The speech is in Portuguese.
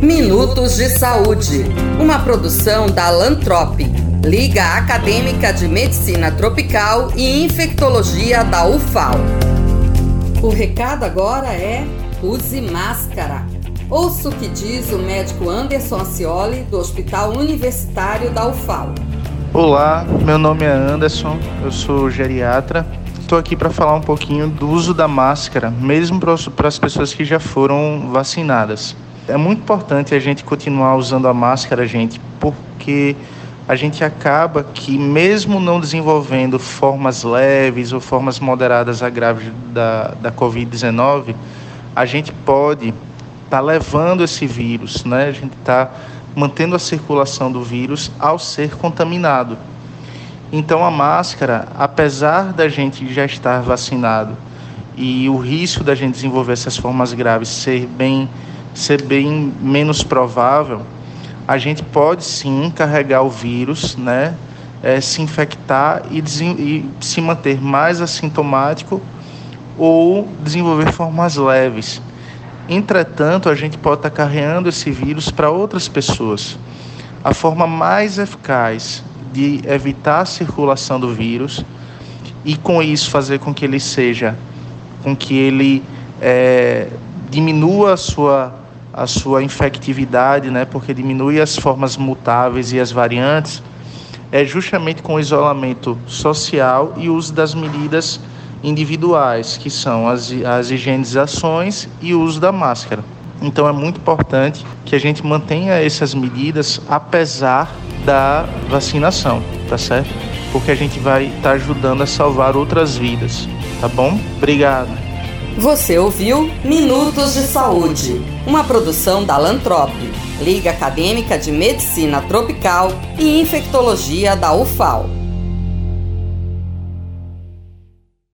Minutos de Saúde, uma produção da Lantrop, Liga Acadêmica de Medicina Tropical e Infectologia da UFAL. O recado agora é: use máscara. Ouça o que diz o médico Anderson Acioli, do Hospital Universitário da UFAL. Olá, meu nome é Anderson, eu sou geriatra. Estou aqui para falar um pouquinho do uso da máscara, mesmo para as pessoas que já foram vacinadas. É muito importante a gente continuar usando a máscara, gente, porque a gente acaba que, mesmo não desenvolvendo formas leves ou formas moderadas a graves da, da Covid-19, a gente pode estar tá levando esse vírus, né? A gente está mantendo a circulação do vírus ao ser contaminado. Então, a máscara, apesar da gente já estar vacinado e o risco da gente desenvolver essas formas graves ser bem ser bem menos provável, a gente pode sim carregar o vírus, né? É, se infectar e, e se manter mais assintomático ou desenvolver formas leves. Entretanto, a gente pode estar carregando esse vírus para outras pessoas. A forma mais eficaz de evitar a circulação do vírus e com isso fazer com que ele seja, com que ele é, diminua a sua a sua infectividade, né, porque diminui as formas mutáveis e as variantes, é justamente com o isolamento social e uso das medidas individuais, que são as, as higienizações e o uso da máscara. Então é muito importante que a gente mantenha essas medidas apesar da vacinação, tá certo? Porque a gente vai estar tá ajudando a salvar outras vidas, tá bom? Obrigado. Você ouviu Minutos de Saúde, uma produção da Lantrop, Liga Acadêmica de Medicina Tropical e Infectologia da UFAL.